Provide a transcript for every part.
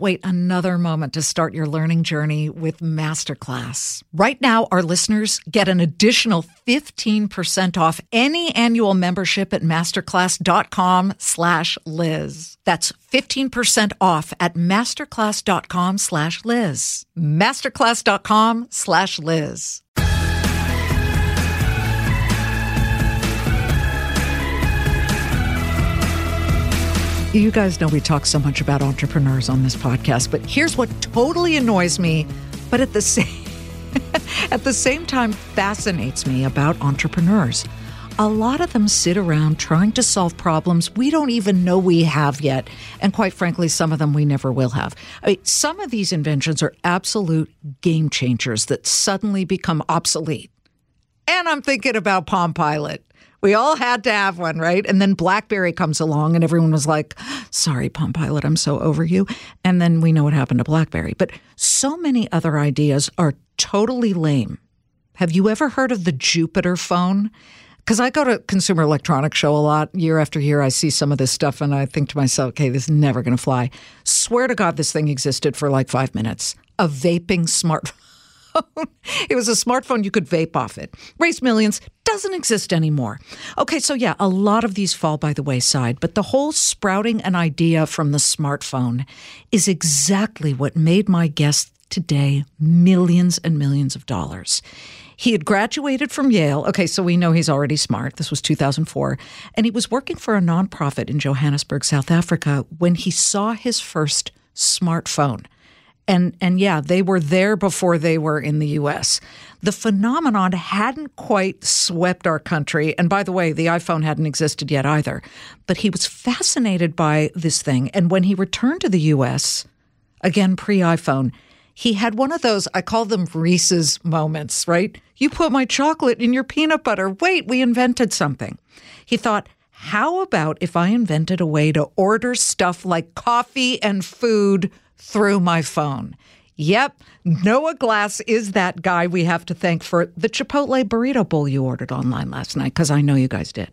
wait another moment to start your learning journey with Masterclass. Right now, our listeners get an additional 15% off any annual membership at masterclass.com slash Liz. That's 15% off at masterclass.com slash Liz. Masterclass.com slash Liz. You guys know we talk so much about entrepreneurs on this podcast, but here's what totally annoys me, but at the same at the same time fascinates me about entrepreneurs. A lot of them sit around trying to solve problems we don't even know we have yet. And quite frankly, some of them we never will have. I mean, some of these inventions are absolute game changers that suddenly become obsolete. And I'm thinking about Palm Pilot. We all had to have one, right? And then BlackBerry comes along and everyone was like, sorry, Palm Pilot, I'm so over you. And then we know what happened to BlackBerry. But so many other ideas are totally lame. Have you ever heard of the Jupiter phone? Because I go to Consumer Electronics Show a lot. Year after year, I see some of this stuff and I think to myself, okay, this is never going to fly. Swear to God, this thing existed for like five minutes. A vaping smartphone. it was a smartphone you could vape off it. Raised millions, doesn't exist anymore. Okay, so yeah, a lot of these fall by the wayside, but the whole sprouting an idea from the smartphone is exactly what made my guest today millions and millions of dollars. He had graduated from Yale. Okay, so we know he's already smart. This was 2004. And he was working for a nonprofit in Johannesburg, South Africa, when he saw his first smartphone and and yeah, they were there before they were in the US. The phenomenon hadn't quite swept our country. And by the way, the iPhone hadn't existed yet either. But he was fascinated by this thing. And when he returned to the US, again pre iPhone, he had one of those, I call them Reese's moments, right? You put my chocolate in your peanut butter. Wait, we invented something. He thought, how about if I invented a way to order stuff like coffee and food through my phone. Yep, Noah Glass is that guy we have to thank for the Chipotle burrito bowl you ordered online last night, because I know you guys did.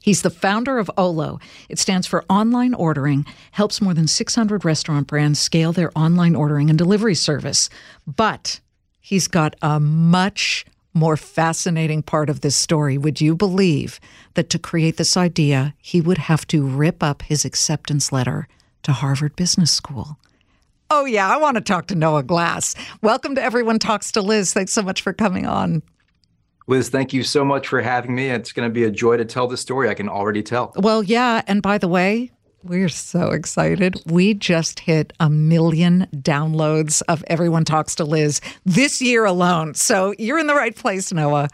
He's the founder of Olo. It stands for Online Ordering, helps more than 600 restaurant brands scale their online ordering and delivery service. But he's got a much more fascinating part of this story. Would you believe that to create this idea, he would have to rip up his acceptance letter to Harvard Business School. Oh, yeah, I want to talk to Noah Glass. Welcome to Everyone Talks to Liz. Thanks so much for coming on. Liz, thank you so much for having me. It's going to be a joy to tell the story. I can already tell. Well, yeah. And by the way, we're so excited. We just hit a million downloads of Everyone Talks to Liz this year alone. So you're in the right place, Noah.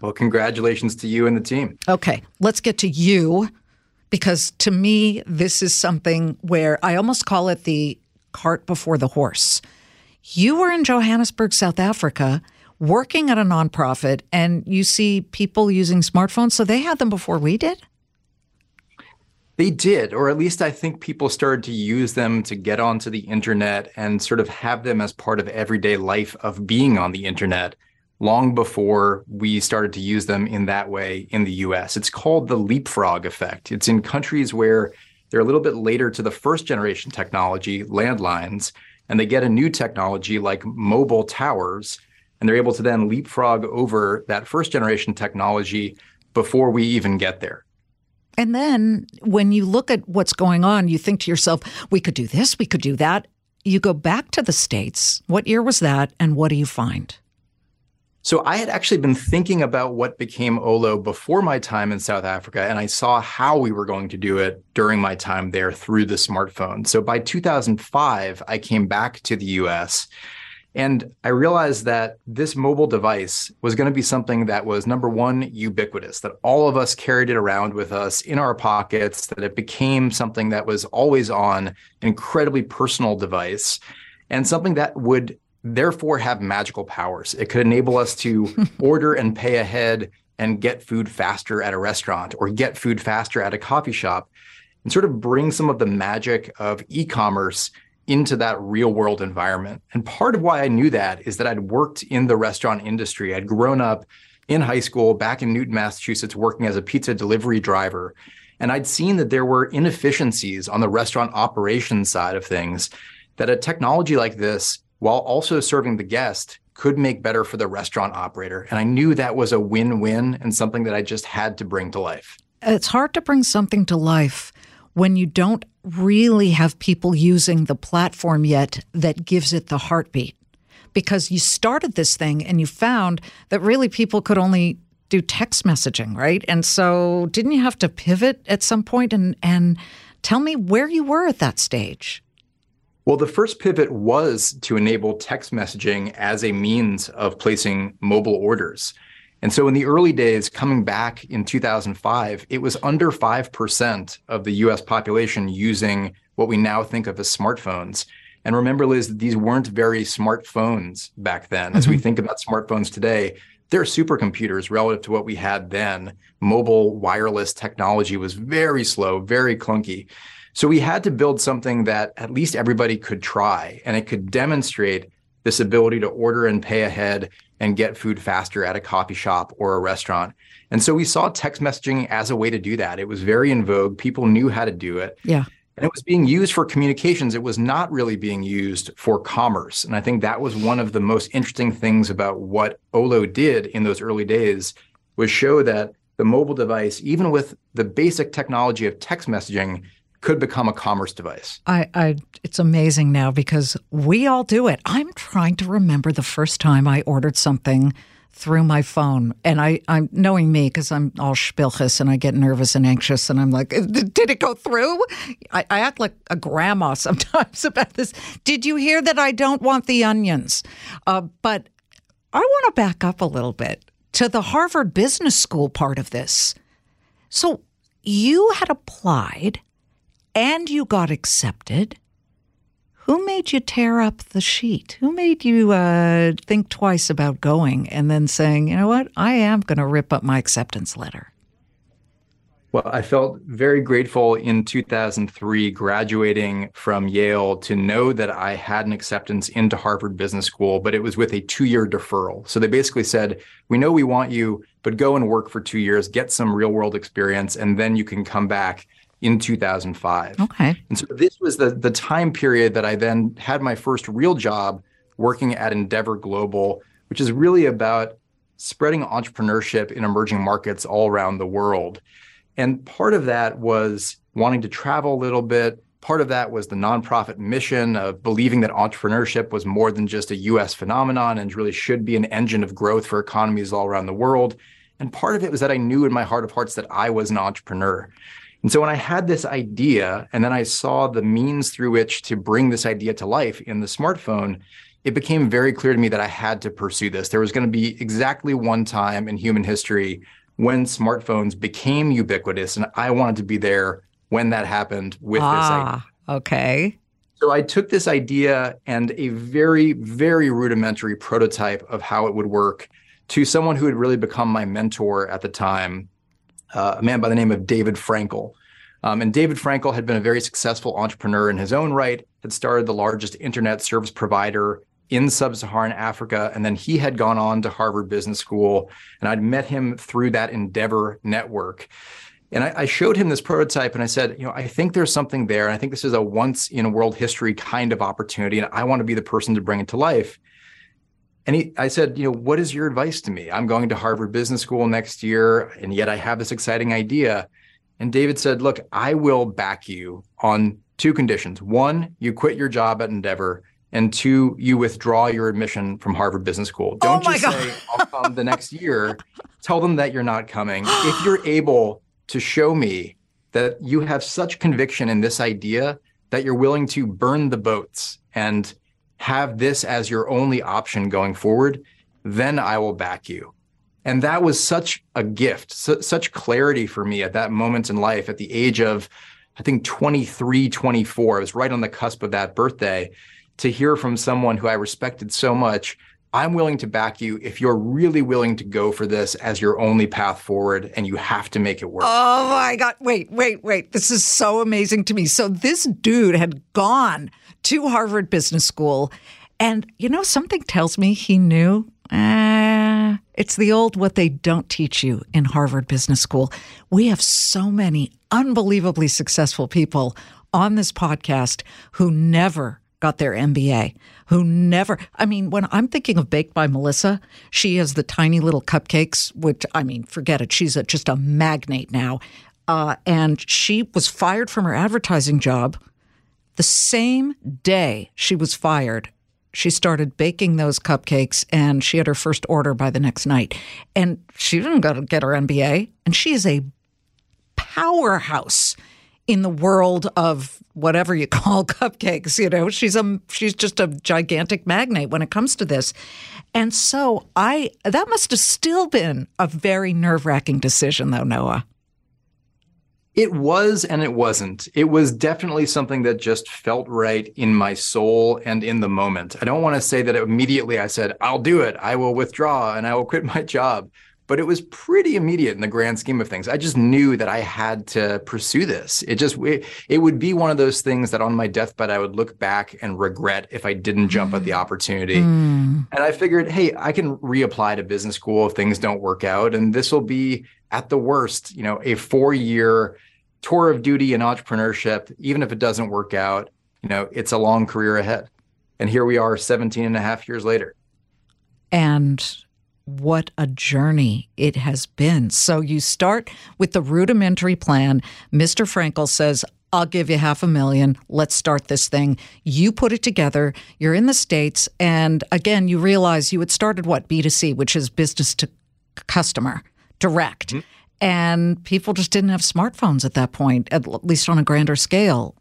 Well, congratulations to you and the team. Okay, let's get to you because to me, this is something where I almost call it the cart before the horse. You were in Johannesburg, South Africa, working at a nonprofit, and you see people using smartphones. So they had them before we did? They did, or at least I think people started to use them to get onto the internet and sort of have them as part of everyday life of being on the internet long before we started to use them in that way in the US. It's called the leapfrog effect. It's in countries where they're a little bit later to the first generation technology, landlines, and they get a new technology like mobile towers, and they're able to then leapfrog over that first generation technology before we even get there. And then when you look at what's going on, you think to yourself, we could do this, we could do that. You go back to the States. What year was that? And what do you find? So I had actually been thinking about what became Olo before my time in South Africa, and I saw how we were going to do it during my time there through the smartphone. So by 2005, I came back to the US and I realized that this mobile device was going to be something that was number one, ubiquitous, that all of us carried it around with us in our pockets, that it became something that was always on, an incredibly personal device, and something that would therefore have magical powers. It could enable us to order and pay ahead and get food faster at a restaurant or get food faster at a coffee shop and sort of bring some of the magic of e commerce into that real world environment. And part of why I knew that is that I'd worked in the restaurant industry. I'd grown up in high school back in Newton, Massachusetts, working as a pizza delivery driver. And I'd seen that there were inefficiencies on the restaurant operations side of things, that a technology like this, while also serving the guest, could make better for the restaurant operator. And I knew that was a win win and something that I just had to bring to life. It's hard to bring something to life when you don't really have people using the platform yet that gives it the heartbeat. Because you started this thing and you found that really people could only do text messaging, right? And so didn't you have to pivot at some point and and tell me where you were at that stage? Well, the first pivot was to enable text messaging as a means of placing mobile orders. And so in the early days, coming back in 2005, it was under 5% of the US population using what we now think of as smartphones. And remember, Liz, these weren't very smartphones back then. Mm-hmm. As we mm-hmm. think about smartphones today, they're supercomputers relative to what we had then. Mobile wireless technology was very slow, very clunky. So we had to build something that at least everybody could try and it could demonstrate this ability to order and pay ahead and get food faster at a coffee shop or a restaurant. And so we saw text messaging as a way to do that. It was very in vogue. People knew how to do it. Yeah. And it was being used for communications. It was not really being used for commerce. And I think that was one of the most interesting things about what Olo did in those early days was show that the mobile device, even with the basic technology of text messaging, could become a commerce device. I, I, it's amazing now because we all do it. I'm trying to remember the first time I ordered something through my phone, and I, I'm knowing me because I'm all spilchus and I get nervous and anxious, and I'm like, did it go through? I, I act like a grandma sometimes about this. Did you hear that I don't want the onions? Uh, but I want to back up a little bit to the Harvard Business School part of this. So you had applied and you got accepted. Who made you tear up the sheet? Who made you uh, think twice about going and then saying, you know what, I am going to rip up my acceptance letter? Well, I felt very grateful in 2003 graduating from Yale to know that I had an acceptance into Harvard Business School, but it was with a two year deferral. So they basically said, We know we want you, but go and work for two years, get some real world experience, and then you can come back in 2005. Okay. And so this was the the time period that I then had my first real job working at Endeavor Global, which is really about spreading entrepreneurship in emerging markets all around the world. And part of that was wanting to travel a little bit. Part of that was the nonprofit mission of believing that entrepreneurship was more than just a US phenomenon and really should be an engine of growth for economies all around the world. And part of it was that I knew in my heart of hearts that I was an entrepreneur. And so when I had this idea and then I saw the means through which to bring this idea to life in the smartphone, it became very clear to me that I had to pursue this. There was going to be exactly one time in human history when smartphones became ubiquitous, and I wanted to be there when that happened with ah, this idea. Okay. So I took this idea and a very, very rudimentary prototype of how it would work to someone who had really become my mentor at the time, uh, a man by the name of David Frankel. Um, and David Frankel had been a very successful entrepreneur in his own right, had started the largest internet service provider in sub Saharan Africa. And then he had gone on to Harvard Business School. And I'd met him through that Endeavor network. And I, I, showed him this prototype and I said, you know, I think there's something there. And I think this is a once in world history kind of opportunity. And I want to be the person to bring it to life. And he, I said, you know, what is your advice to me? I'm going to Harvard Business School next year, and yet I have this exciting idea. And David said, Look, I will back you on two conditions. One, you quit your job at Endeavor. And two, you withdraw your admission from Harvard Business School. Oh Don't my just God. say, I'll come the next year. Tell them that you're not coming. if you're able to show me that you have such conviction in this idea that you're willing to burn the boats and have this as your only option going forward, then I will back you. And that was such a gift, su- such clarity for me at that moment in life at the age of, I think, 23, 24. I was right on the cusp of that birthday to hear from someone who I respected so much. I'm willing to back you if you're really willing to go for this as your only path forward and you have to make it work. Oh my God. Wait, wait, wait. This is so amazing to me. So, this dude had gone to Harvard Business School, and you know, something tells me he knew. Uh, it's the old what they don't teach you in Harvard Business School. We have so many unbelievably successful people on this podcast who never got their MBA, who never, I mean, when I'm thinking of Baked by Melissa, she has the tiny little cupcakes, which, I mean, forget it. She's a, just a magnate now. Uh, and she was fired from her advertising job. The same day she was fired, she started baking those cupcakes and she had her first order by the next night. And she didn't go to get her MBA. And she is a powerhouse in the world of whatever you call cupcakes you know she's a she's just a gigantic magnate when it comes to this and so i that must have still been a very nerve-wracking decision though noah It was and it wasn't. It was definitely something that just felt right in my soul and in the moment. I don't want to say that immediately I said, I'll do it. I will withdraw and I will quit my job. But it was pretty immediate in the grand scheme of things. I just knew that I had to pursue this. It just, it, it would be one of those things that on my deathbed, I would look back and regret if I didn't jump at the opportunity. Mm. And I figured, hey, I can reapply to business school if things don't work out. And this will be, at the worst, you know, a four year tour of duty in entrepreneurship. Even if it doesn't work out, you know, it's a long career ahead. And here we are 17 and a half years later. and what a journey it has been. So you start with the rudimentary plan. Mr. Frankel says, I'll give you half a million. Let's start this thing. You put it together. You're in the States. And again, you realize you had started what? B2C, which is business to customer, direct. Mm-hmm. And people just didn't have smartphones at that point, at least on a grander scale.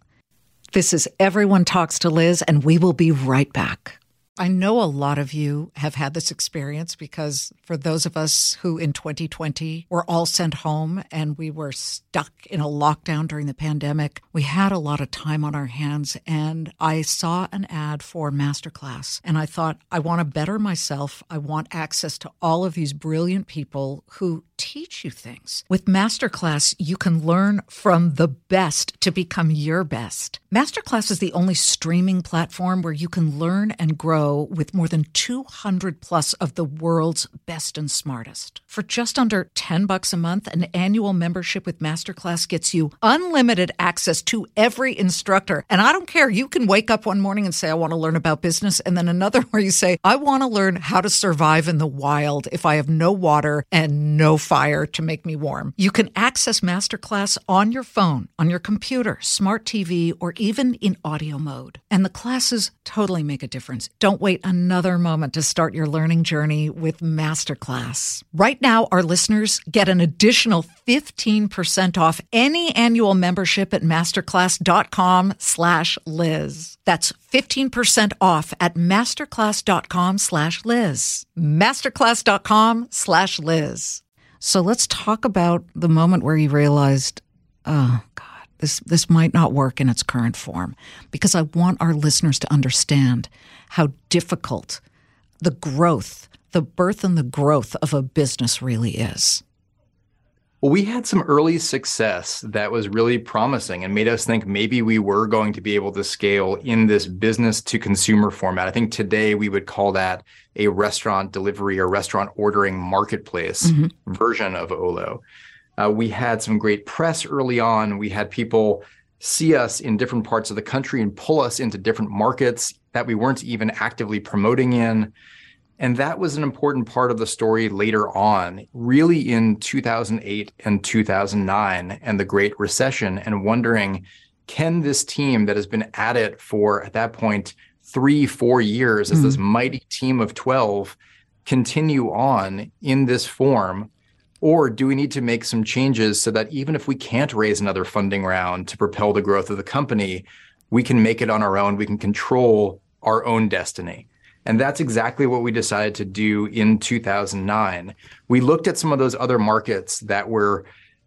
This is Everyone Talks to Liz, and we will be right back. I know a lot of you have had this experience because for those of us who in 2020 were all sent home and we were stuck in a lockdown during the pandemic, we had a lot of time on our hands. And I saw an ad for Masterclass and I thought, I want to better myself. I want access to all of these brilliant people who teach you things. With Masterclass, you can learn from the best to become your best. Masterclass is the only streaming platform where you can learn and grow with more than 200 plus of the world's best and smartest. For just under 10 bucks a month, an annual membership with Masterclass gets you unlimited access to every instructor. And I don't care, you can wake up one morning and say, I want to learn about business, and then another where you say, I want to learn how to survive in the wild if I have no water and no fire to make me warm. You can access Masterclass on your phone, on your computer, smart TV, or even in audio mode. And the classes totally make a difference. Don't wait another moment to start your learning journey with Masterclass. Right now, our listeners get an additional 15% off any annual membership at masterclass.com slash Liz. That's 15% off at masterclass.com slash Liz. Masterclass.com slash Liz. So let's talk about the moment where you realized, oh God, this this might not work in its current form, because I want our listeners to understand how difficult the growth, the birth and the growth of a business really is. Well, we had some early success that was really promising and made us think maybe we were going to be able to scale in this business to consumer format. I think today we would call that a restaurant delivery or restaurant ordering marketplace version of Olo. Uh, we had some great press early on. We had people see us in different parts of the country and pull us into different markets that we weren't even actively promoting in. And that was an important part of the story later on, really in 2008 and 2009 and the Great Recession, and wondering can this team that has been at it for, at that point, three, four years mm. as this hmm. mighty team of 12 continue on in this form? Or do we need to make some changes so that even if we can't raise another funding round to propel the growth of the company, we can make it on our own, we can control our own destiny? And that's exactly what we decided to do in 2009. We looked at some of those other markets that were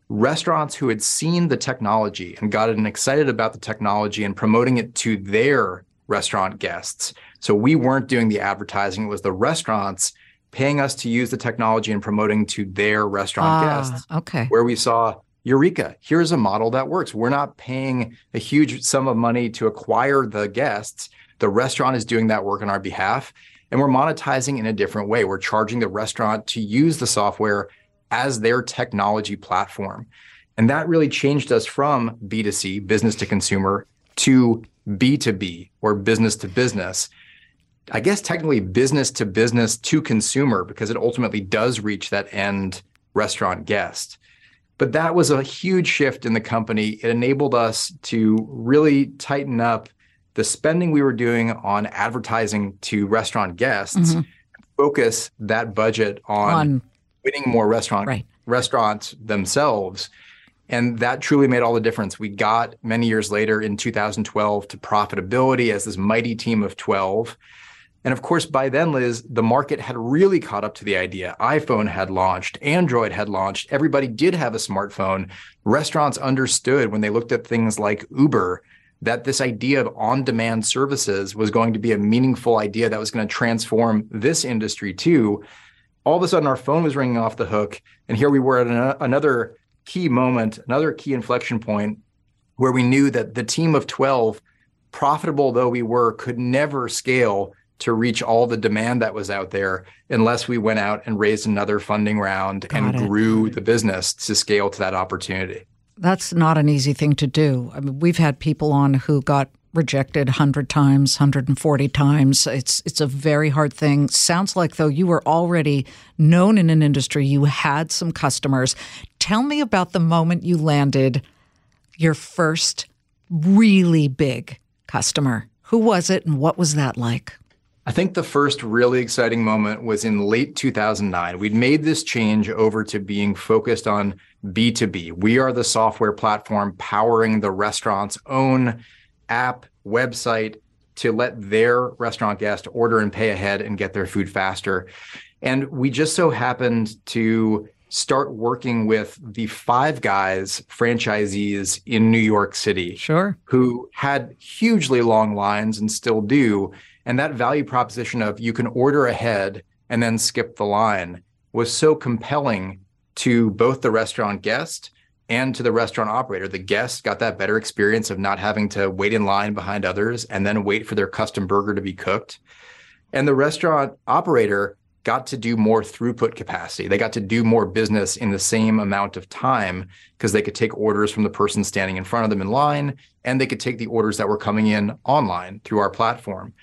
restaurants who had seen the technology and gotten excited about the technology and promoting it to their restaurant guests. So we weren't doing the advertising, it was the restaurants paying us to use the technology and promoting to their restaurant ah, guests. Okay. Where we saw Eureka, here's a model that works. We're not paying a huge sum of money to acquire the guests. The restaurant is doing that work on our behalf, and we're monetizing in a different way. We're charging the restaurant to use the software as their technology platform. And that really changed us from B2C, business to consumer, to B2B or business to business. I guess technically business to business to consumer because it ultimately does reach that end restaurant guest. But that was a huge shift in the company. It enabled us to really tighten up the spending we were doing on advertising to restaurant guests, mm-hmm. focus that budget on, on winning more restaurant right. restaurants themselves. And that truly made all the difference. We got many years later in 2012 to profitability as this mighty team of 12. And of course, by then, Liz, the market had really caught up to the idea. iPhone had launched, Android had launched, everybody did have a smartphone. Restaurants understood when they looked at things like Uber that this idea of on demand services was going to be a meaningful idea that was going to transform this industry too. All of a sudden, our phone was ringing off the hook. And here we were at an, another key moment, another key inflection point where we knew that the team of 12, profitable though we were, could never scale to reach all the demand that was out there unless we went out and raised another funding round Got and it. grew the business to scale to that opportunity that's not an easy thing to do. I mean, we've had people on who got rejected 100 times, 140 times. It's it's a very hard thing. Sounds like though you were already known in an industry, you had some customers. Tell me about the moment you landed your first really big customer. Who was it and what was that like? I think the first really exciting moment was in late 2009. We'd made this change over to being focused on B2B. We are the software platform powering the restaurant's own app, website to let their restaurant guest order and pay ahead and get their food faster. And we just so happened to start working with the Five Guys franchisees in New York City. Sure. Who had hugely long lines and still do and that value proposition of you can order ahead and then skip the line was so compelling to both the restaurant guest and to the restaurant operator. The guest got that better experience of not having to wait in line behind others and then wait for their custom burger to be cooked. And the restaurant operator got to do more throughput capacity. They got to do more business in the same amount of time because they could take orders from the person standing in front of them in line and they could take the orders that were coming in online through our platform.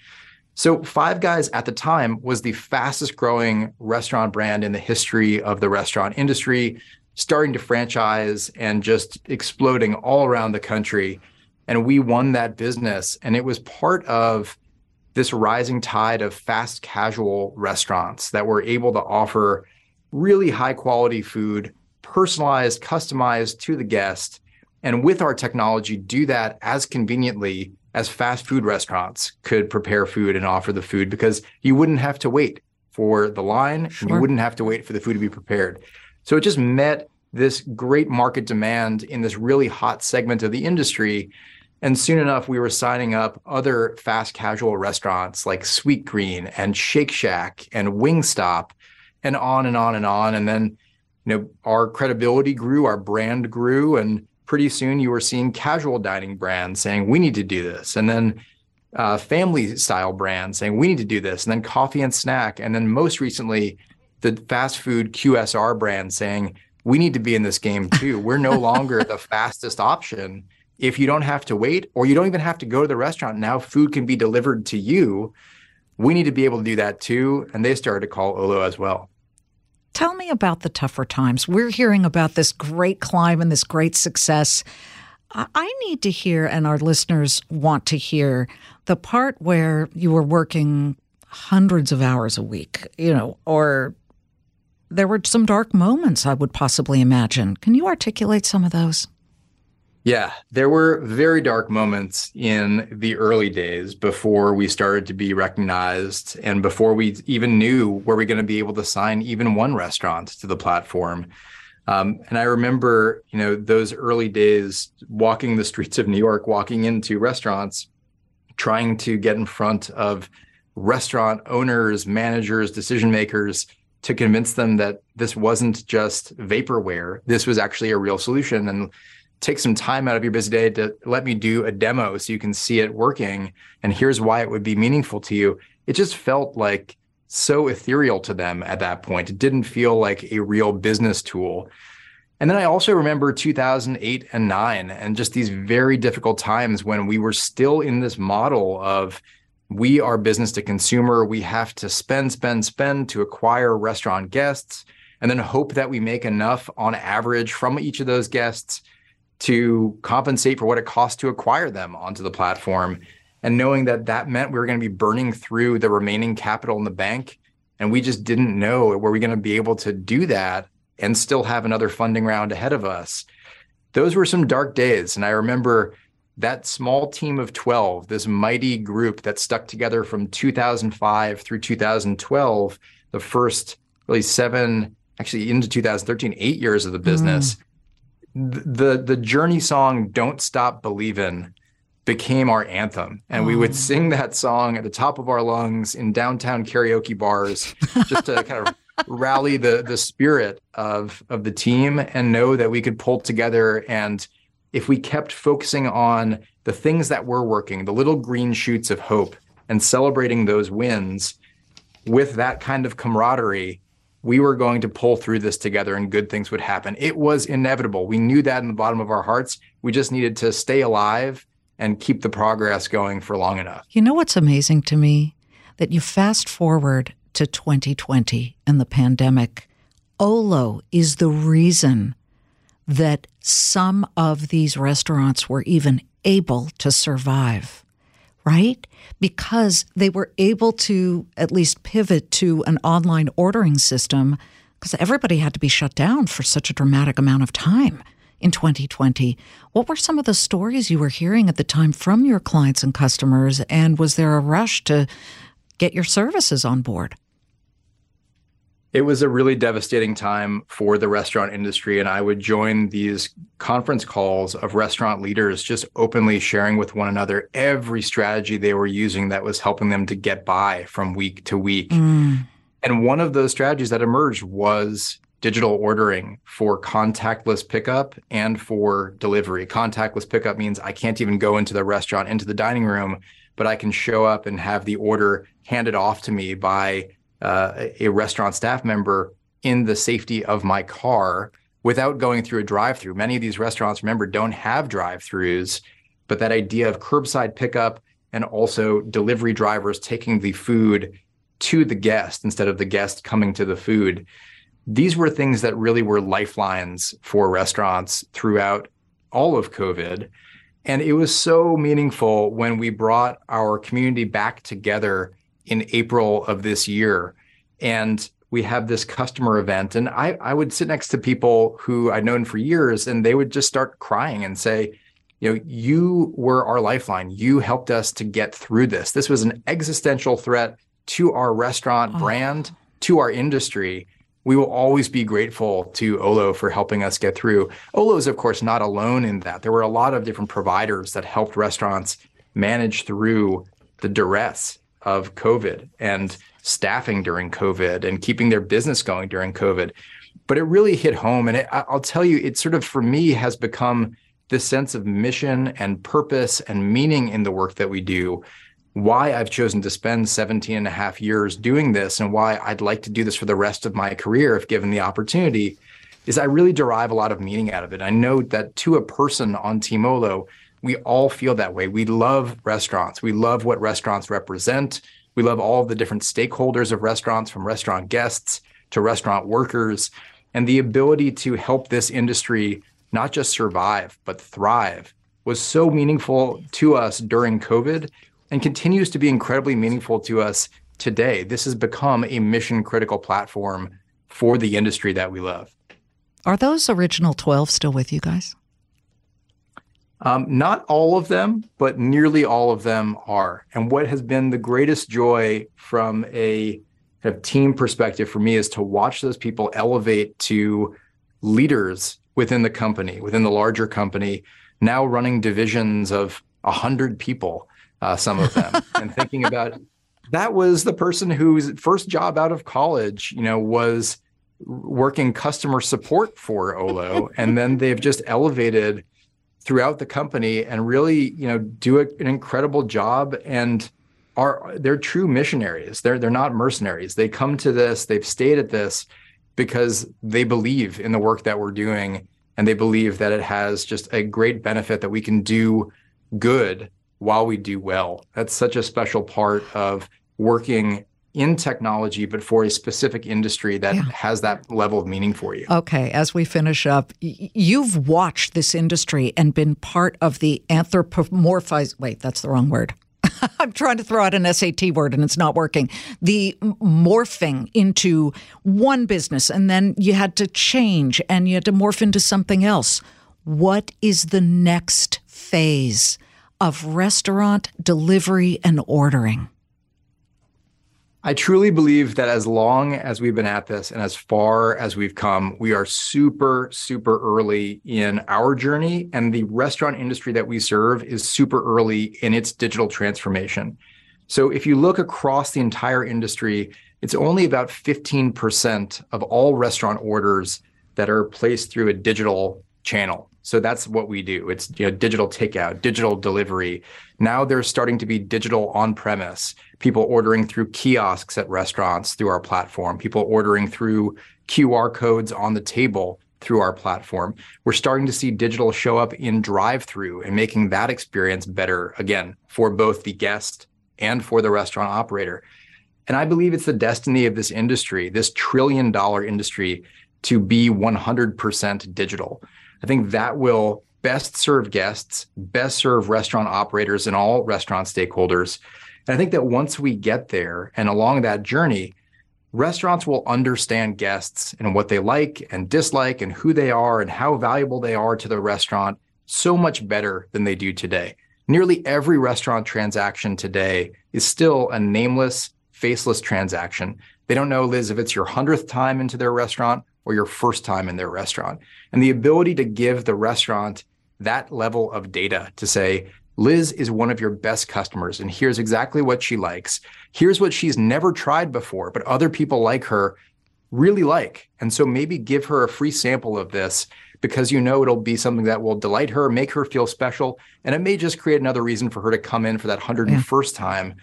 So, Five Guys at the time was the fastest growing restaurant brand in the history of the restaurant industry, starting to franchise and just exploding all around the country. And we won that business. And it was part of this rising tide of fast casual restaurants that were able to offer really high quality food, personalized, customized to the guest. And with our technology, do that as conveniently as fast food restaurants could prepare food and offer the food because you wouldn't have to wait for the line sure. and you wouldn't have to wait for the food to be prepared. So it just met this great market demand in this really hot segment of the industry. And soon enough, we were signing up other fast casual restaurants like Sweetgreen and Shake Shack and Wingstop and on and on and on. And then, you know, our credibility grew, our brand grew, and pretty soon you were seeing casual dining brands saying, we need to do this. And then uh, family style brands saying, we need to do this. And then coffee and snack. And then most recently, the fast food QSR brand saying, we need to be in this game too. We're no longer the fastest option. If you don't have to wait or you don't even have to go to the restaurant, now food can be delivered to you. we need to be able to do that too. And they started to call Olo as well. Tell me about the tougher times. We're hearing about this great climb and this great success. I need to hear, and our listeners want to hear, the part where you were working hundreds of hours a week, you know, or there were some dark moments, I would possibly imagine. Can you articulate some of those? Yeah, there were very dark moments in the early days before we started to be recognized and before we even knew were we going to be able to sign even one restaurant to the platform. Um, and I remember, you know, those early days walking the streets of New York, walking into restaurants, trying to get in front of restaurant owners, managers, decision makers to convince them that this wasn't just vaporware. This was actually a real solution. And take some time out of your busy day to let me do a demo so you can see it working. And here's why it would be meaningful to you. It just felt like so ethereal to them at that point. It didn't feel like a real business tool. And then I also remember 2008 and 9 and just these very difficult times when we were still in this model of we are business to consumer. We have to spend, spend, spend to acquire restaurant guests and then hope that we make enough on average from each of those guests to compensate for what it cost to acquire them onto the platform. And knowing that that meant we were going to be burning through the remaining capital in the bank and we just didn't know were we going to be able to do that and still have another funding round ahead of us. Those were some dark days and i remember that small team of 12 this mighty group that stuck together from 2005 through 2012 the first really seven actually into 2013 eight years of the business mm the the journey song "Don't Stop Believin'" became our anthem, and oh. we would oh. sing that song at the top of our lungs in downtown karaoke bars, just to kind of rally the the spirit of of the team and know that we could pull together and if we kept focusing on the things that were working, the little green shoots of hope, and celebrating those wins with that kind of camaraderie, we were going to pull through this together and good things would happen. It was inevitable. We knew that in the bottom of our hearts. We just needed to stay alive and keep the progress going for long enough. You know what's amazing to me? That you fast forward to 2020 and the pandemic. Olo is the reason that some of these restaurants were even able to survive right? Because they were able to at least pivot to an online ordering system because everybody had to be shut down for such a dramatic amount of time in 2020. What were some of the stories you were hearing at the time from your clients and customers? And was there a rush to get your services on board? It was a really devastating time for the restaurant industry. And I would join these conference calls of restaurant leaders just openly sharing with one another every strategy they were using that was helping them to get by from week to week. Mm. And one of those strategies that emerged was digital ordering for contactless pickup and for delivery. Contactless pickup means I can't even go into the restaurant, into the dining room, but I can show up and have the order handed off to me by uh, a restaurant staff member in the safety of my car without going through a drive-through. Many of these restaurants, remember, don't have drive-throughs, but that idea of curbside pickup and also delivery drivers taking the food to the guest instead of the guest coming to the food. These were things that really were lifelines for restaurants throughout all of COVID. And it was so meaningful when we brought our community back together in April of this year. And we have this customer event. And I, I would sit next to people who I'd known for years, and they would just start crying and say, you know, you were our lifeline. You helped us to get through this. This was an existential threat to our restaurant oh. brand, to our industry. We will always be grateful to Olo for helping us get through. Olo is, of course, not alone in that. There were a lot of different providers that helped restaurants manage through the duress of COVID and staffing during COVID and keeping their business going during COVID. But it really hit home. And it, I'll tell you, it sort of, for me, has become this sense of mission and purpose and meaning in the work that we do. Why I've chosen to spend 17 and a half years doing this and why I'd like to do this for the rest of my career if given the opportunity is I really derive a lot of meaning out of it. I know that to a person on Team Olo, we all feel that way. We love restaurants. We love what restaurants represent. We love all the different stakeholders of restaurants, from restaurant guests to restaurant workers, and the ability to help this industry not just survive, but thrive was so meaningful to us during COVID and continues to be incredibly meaningful to us today. This has become a mission critical platform for the industry that we love. Are those original 12 still with you guys? Um, not all of them, but nearly all of them are. And what has been the greatest joy from a kind of team perspective for me is to watch those people elevate to leaders within the company, within the larger company, now running divisions of 100 people, uh, some of them, and thinking about that was the person whose first job out of college, you know, was working customer support for Olo. and then they've just elevated throughout the company and really, you know, do a, an incredible job and are they're true missionaries. They're they're not mercenaries. They come to this, they've stayed at this because they believe in the work that we're doing and they believe that it has just a great benefit that we can do good while we do well. That's such a special part of working in technology, but for a specific industry that yeah. has that level of meaning for you. Okay, as we finish up, you've watched this industry and been part of the anthropomorphized. Wait, that's the wrong word. I'm trying to throw out an SAT word and it's not working. The morphing into one business and then you had to change and you had to morph into something else. What is the next phase of restaurant delivery and ordering? I truly believe that as long as we've been at this and as far as we've come, we are super, super early in our journey. And the restaurant industry that we serve is super early in its digital transformation. So if you look across the entire industry, it's only about 15% of all restaurant orders that are placed through a digital channel. So that's what we do. It's you know, digital takeout, digital delivery. Now there's starting to be digital on premise, people ordering through kiosks at restaurants through our platform, people ordering through QR codes on the table through our platform. We're starting to see digital show up in drive through and making that experience better again for both the guest and for the restaurant operator. And I believe it's the destiny of this industry, this trillion dollar industry, to be 100% digital. I think that will best serve guests, best serve restaurant operators and all restaurant stakeholders. And I think that once we get there and along that journey, restaurants will understand guests and what they like and dislike and who they are and how valuable they are to the restaurant so much better than they do today. Nearly every restaurant transaction today is still a nameless, faceless transaction. They don't know, Liz, if it's your 100th time into their restaurant or your first time in their restaurant. And the ability to give the restaurant that level of data to say, Liz is one of your best customers, and here's exactly what she likes. Here's what she's never tried before, but other people like her really like. And so maybe give her a free sample of this because you know it'll be something that will delight her, make her feel special, and it may just create another reason for her to come in for that 101st yeah. time.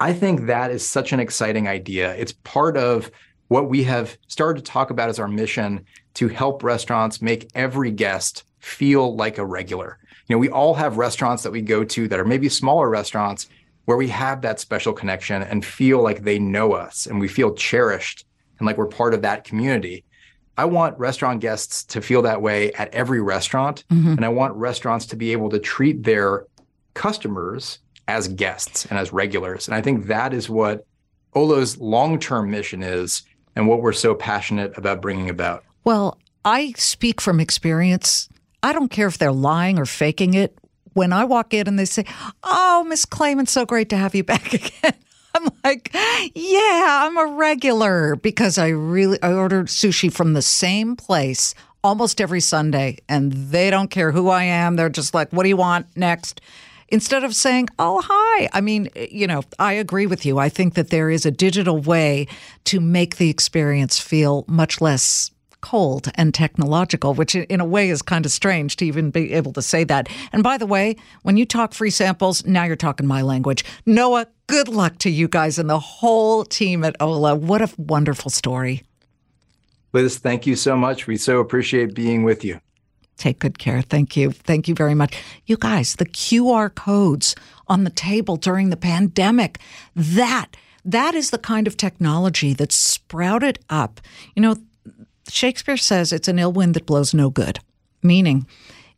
I think that is such an exciting idea. It's part of what we have started to talk about is our mission to help restaurants make every guest feel like a regular. You know, we all have restaurants that we go to that are maybe smaller restaurants where we have that special connection and feel like they know us and we feel cherished and like we're part of that community. I want restaurant guests to feel that way at every restaurant. Mm-hmm. And I want restaurants to be able to treat their customers as guests and as regulars. And I think that is what Olo's long term mission is and what we're so passionate about bringing about? Well, I speak from experience. I don't care if they're lying or faking it. When I walk in and they say, Oh, Miss Claman, so great to have you back again. I'm like, yeah, I'm a regular because I really I ordered sushi from the same place almost every Sunday and they don't care who I am. They're just like, what do you want next? Instead of saying, oh, hi. I mean, you know, I agree with you. I think that there is a digital way to make the experience feel much less cold and technological, which in a way is kind of strange to even be able to say that. And by the way, when you talk free samples, now you're talking my language. Noah, good luck to you guys and the whole team at Olo. What a wonderful story. Liz, thank you so much. We so appreciate being with you. Take good care. Thank you. Thank you very much. You guys, the QR codes on the table during the pandemic, that that is the kind of technology that sprouted up. You know, Shakespeare says it's an ill wind that blows no good, meaning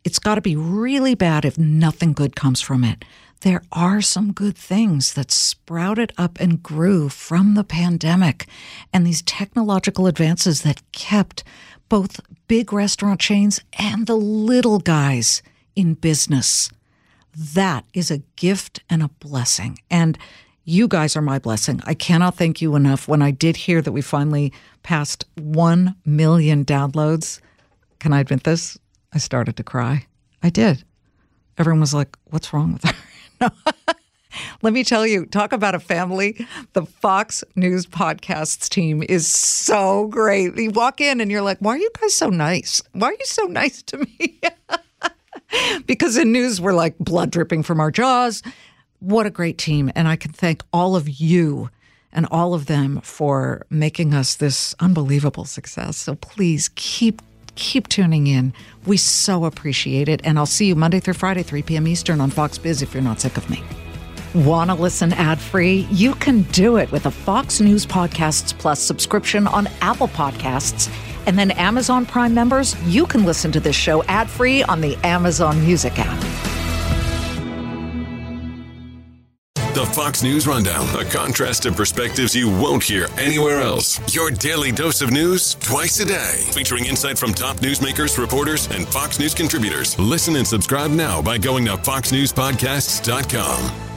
it's got to be really bad if nothing good comes from it. There are some good things that sprouted up and grew from the pandemic and these technological advances that kept both big restaurant chains and the little guys in business. That is a gift and a blessing. And you guys are my blessing. I cannot thank you enough. When I did hear that we finally passed 1 million downloads, can I admit this? I started to cry. I did. Everyone was like, What's wrong with her? Let me tell you, talk about a family. The Fox News Podcasts team is so great. You walk in and you're like, why are you guys so nice? Why are you so nice to me? because in news, we're like blood dripping from our jaws. What a great team. And I can thank all of you and all of them for making us this unbelievable success. So please keep keep tuning in. We so appreciate it. And I'll see you Monday through Friday, 3 p.m. Eastern on Fox Biz if you're not sick of me. Want to listen ad free? You can do it with a Fox News Podcasts Plus subscription on Apple Podcasts. And then Amazon Prime members, you can listen to this show ad free on the Amazon Music app. The Fox News Rundown, a contrast of perspectives you won't hear anywhere else. Your daily dose of news twice a day, featuring insight from top newsmakers, reporters, and Fox News contributors. Listen and subscribe now by going to foxnewspodcasts.com.